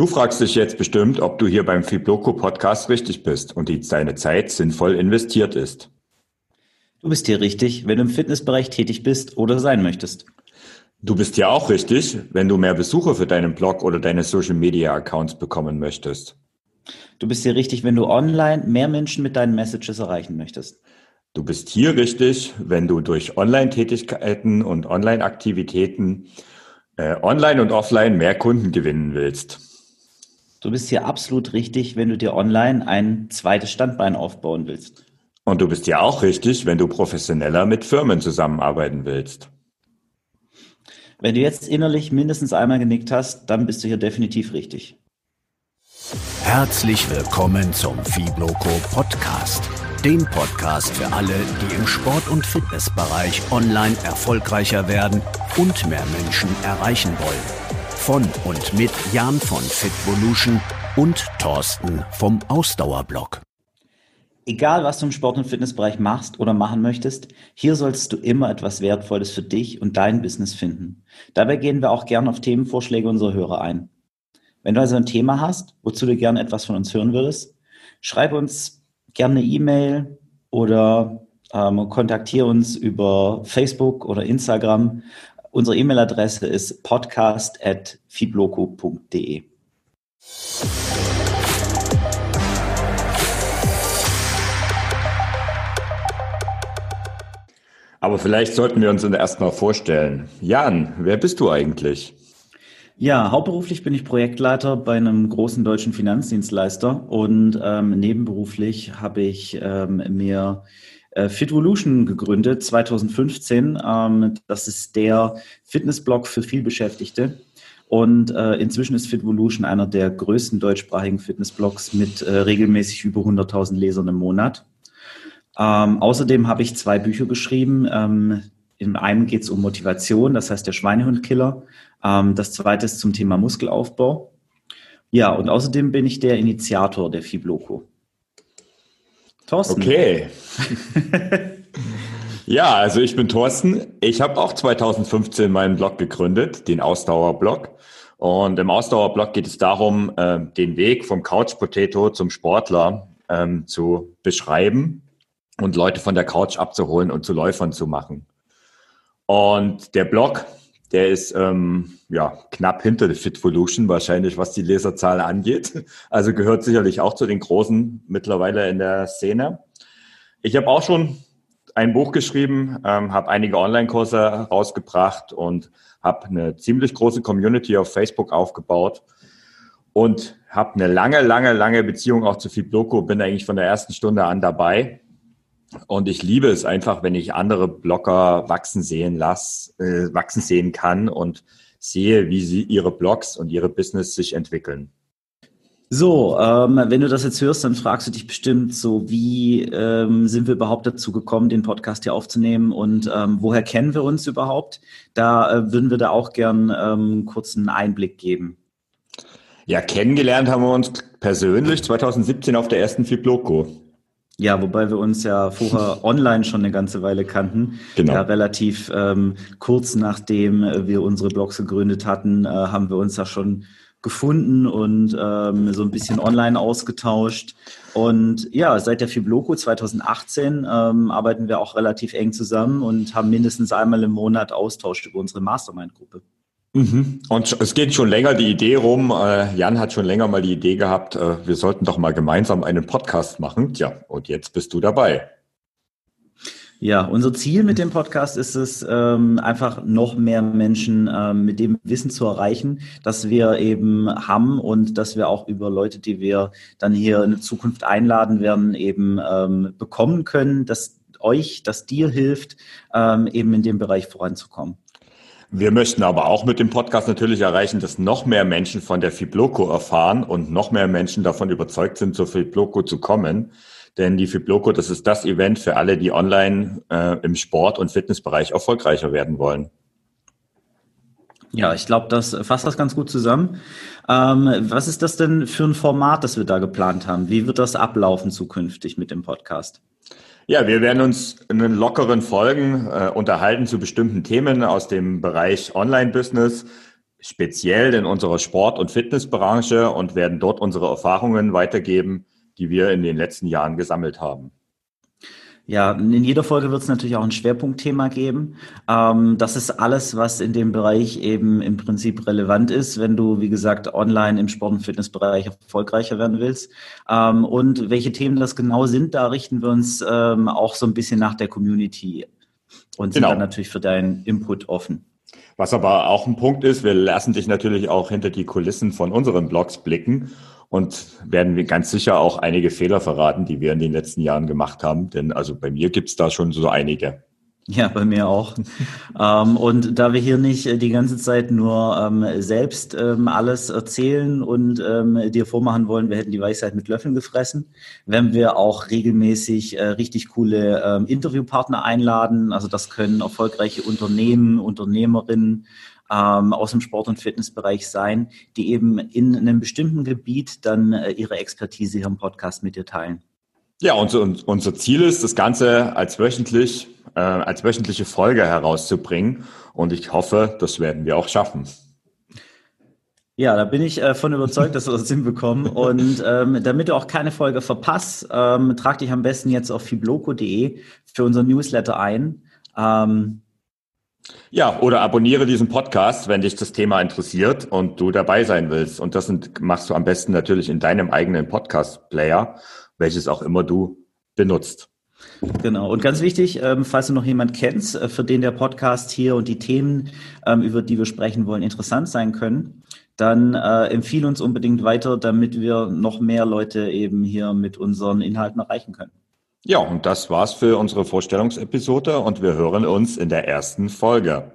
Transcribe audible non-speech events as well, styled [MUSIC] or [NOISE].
Du fragst dich jetzt bestimmt, ob du hier beim Fibloco Podcast richtig bist und die deine Zeit sinnvoll investiert ist. Du bist hier richtig, wenn du im Fitnessbereich tätig bist oder sein möchtest. Du bist hier auch richtig, wenn du mehr Besucher für deinen Blog oder deine Social Media Accounts bekommen möchtest. Du bist hier richtig, wenn du online mehr Menschen mit deinen Messages erreichen möchtest. Du bist hier richtig, wenn du durch Online-Tätigkeiten und Online-Aktivitäten äh, online und offline mehr Kunden gewinnen willst. Du bist hier absolut richtig, wenn du dir online ein zweites Standbein aufbauen willst. Und du bist ja auch richtig, wenn du professioneller mit Firmen zusammenarbeiten willst. Wenn du jetzt innerlich mindestens einmal genickt hast, dann bist du hier definitiv richtig. Herzlich willkommen zum Fibloco Podcast. Dem Podcast für alle, die im Sport- und Fitnessbereich online erfolgreicher werden und mehr Menschen erreichen wollen von und mit Jan von Fitvolution und Thorsten vom Ausdauerblog. Egal, was du im Sport- und Fitnessbereich machst oder machen möchtest, hier solltest du immer etwas Wertvolles für dich und dein Business finden. Dabei gehen wir auch gerne auf Themenvorschläge unserer Hörer ein. Wenn du also ein Thema hast, wozu du gerne etwas von uns hören würdest, schreib uns gerne eine E-Mail oder ähm, kontaktiere uns über Facebook oder Instagram. Unsere E-Mail-Adresse ist podcast.fibloco.de. Aber vielleicht sollten wir uns erstmal vorstellen. Jan, wer bist du eigentlich? Ja, hauptberuflich bin ich Projektleiter bei einem großen deutschen Finanzdienstleister und ähm, nebenberuflich habe ich ähm, mir Fitvolution gegründet 2015. Ähm, das ist der Fitnessblog für vielbeschäftigte. Und äh, inzwischen ist Fitvolution einer der größten deutschsprachigen Fitnessblogs mit äh, regelmäßig über 100.000 Lesern im Monat. Ähm, außerdem habe ich zwei Bücher geschrieben. Ähm, in einem geht es um Motivation, das heißt der Schweinehundkiller. Das zweite ist zum Thema Muskelaufbau. Ja, und außerdem bin ich der Initiator der Fibloco. Thorsten. Okay. [LAUGHS] ja, also ich bin Thorsten. Ich habe auch 2015 meinen Blog gegründet, den Ausdauerblog. Und im Ausdauerblog geht es darum, äh, den Weg vom Couch Potato zum Sportler ähm, zu beschreiben und Leute von der Couch abzuholen und zu Läufern zu machen. Und der Blog der ist ähm, ja knapp hinter der Fitvolution wahrscheinlich, was die Leserzahl angeht. [LAUGHS] Also gehört sicherlich auch zu den großen mittlerweile in der Szene. Ich habe auch schon ein Buch geschrieben, ähm, habe einige Online-Kurse rausgebracht und habe eine ziemlich große Community auf Facebook aufgebaut und habe eine lange, lange, lange Beziehung auch zu Fibloco. Bin eigentlich von der ersten Stunde an dabei und ich liebe es einfach, wenn ich andere Blogger wachsen sehen lasse, äh, wachsen sehen kann und sehe, wie sie ihre Blogs und ihre Business sich entwickeln. So, ähm, wenn du das jetzt hörst, dann fragst du dich bestimmt so, wie ähm, sind wir überhaupt dazu gekommen, den Podcast hier aufzunehmen und ähm, woher kennen wir uns überhaupt? Da äh, würden wir da auch gern ähm, kurz einen Einblick geben. Ja, kennengelernt haben wir uns persönlich 2017 auf der ersten Fibloco. Ja, wobei wir uns ja vorher [LAUGHS] online schon eine ganze Weile kannten. Genau. Ja, relativ ähm, kurz nachdem wir unsere Blogs gegründet hatten, äh, haben wir uns ja schon gefunden und ähm, so ein bisschen online ausgetauscht. Und ja, seit der Fibloco 2018 ähm, arbeiten wir auch relativ eng zusammen und haben mindestens einmal im Monat Austausch über unsere Mastermind-Gruppe. Mhm. Und es geht schon länger die Idee rum, äh, Jan hat schon länger mal die Idee gehabt, äh, wir sollten doch mal gemeinsam einen Podcast machen. Tja, und jetzt bist du dabei. Ja, unser Ziel mit dem Podcast ist es, ähm, einfach noch mehr Menschen ähm, mit dem Wissen zu erreichen, das wir eben haben und dass wir auch über Leute, die wir dann hier in Zukunft einladen werden, eben ähm, bekommen können, dass euch, dass dir hilft, eben in dem Bereich voranzukommen. Wir möchten aber auch mit dem Podcast natürlich erreichen, dass noch mehr Menschen von der Fibloco erfahren und noch mehr Menschen davon überzeugt sind, zur Fibloco zu kommen. Denn die Fibloco, das ist das Event für alle, die online äh, im Sport- und Fitnessbereich erfolgreicher werden wollen. Ja, ich glaube, das fasst das ganz gut zusammen. Ähm, was ist das denn für ein Format, das wir da geplant haben? Wie wird das ablaufen zukünftig mit dem Podcast? Ja, wir werden uns in den lockeren Folgen äh, unterhalten zu bestimmten Themen aus dem Bereich Online-Business, speziell in unserer Sport- und Fitnessbranche und werden dort unsere Erfahrungen weitergeben, die wir in den letzten Jahren gesammelt haben. Ja, in jeder Folge wird es natürlich auch ein Schwerpunktthema geben. Ähm, das ist alles, was in dem Bereich eben im Prinzip relevant ist, wenn du, wie gesagt, online im Sport- und Fitnessbereich erfolgreicher werden willst. Ähm, und welche Themen das genau sind, da richten wir uns ähm, auch so ein bisschen nach der Community und sind genau. dann natürlich für deinen Input offen. Was aber auch ein Punkt ist, wir lassen dich natürlich auch hinter die Kulissen von unseren Blogs blicken und werden wir ganz sicher auch einige Fehler verraten, die wir in den letzten Jahren gemacht haben. Denn also bei mir gibt's da schon so einige. Ja, bei mir auch. ähm, und da wir hier nicht äh, die ganze Zeit nur ähm, selbst ähm, alles erzählen und ähm, dir vormachen wollen, wir hätten die Weisheit mit Löffeln gefressen, werden wir auch regelmäßig äh, richtig coole ähm, Interviewpartner einladen. Also das können erfolgreiche Unternehmen, Unternehmerinnen, ähm, aus dem Sport- und Fitnessbereich sein, die eben in einem bestimmten Gebiet dann äh, ihre Expertise hier im Podcast mit dir teilen. Ja, unser, unser Ziel ist, das Ganze als wöchentlich, äh, als wöchentliche Folge herauszubringen. Und ich hoffe, das werden wir auch schaffen. Ja, da bin ich äh, von überzeugt, dass wir das hinbekommen. [LAUGHS] Und ähm, damit du auch keine Folge verpasst, ähm, trag dich am besten jetzt auf fibloco.de für unseren Newsletter ein. Ähm, ja, oder abonniere diesen Podcast, wenn dich das Thema interessiert und du dabei sein willst. Und das sind, machst du am besten natürlich in deinem eigenen Podcast-Player, welches auch immer du benutzt. Genau. Und ganz wichtig, ähm, falls du noch jemand kennst, äh, für den der Podcast hier und die Themen, ähm, über die wir sprechen wollen, interessant sein können, dann äh, empfehle uns unbedingt weiter, damit wir noch mehr Leute eben hier mit unseren Inhalten erreichen können. Ja, und das war's für unsere Vorstellungsepisode und wir hören uns in der ersten Folge.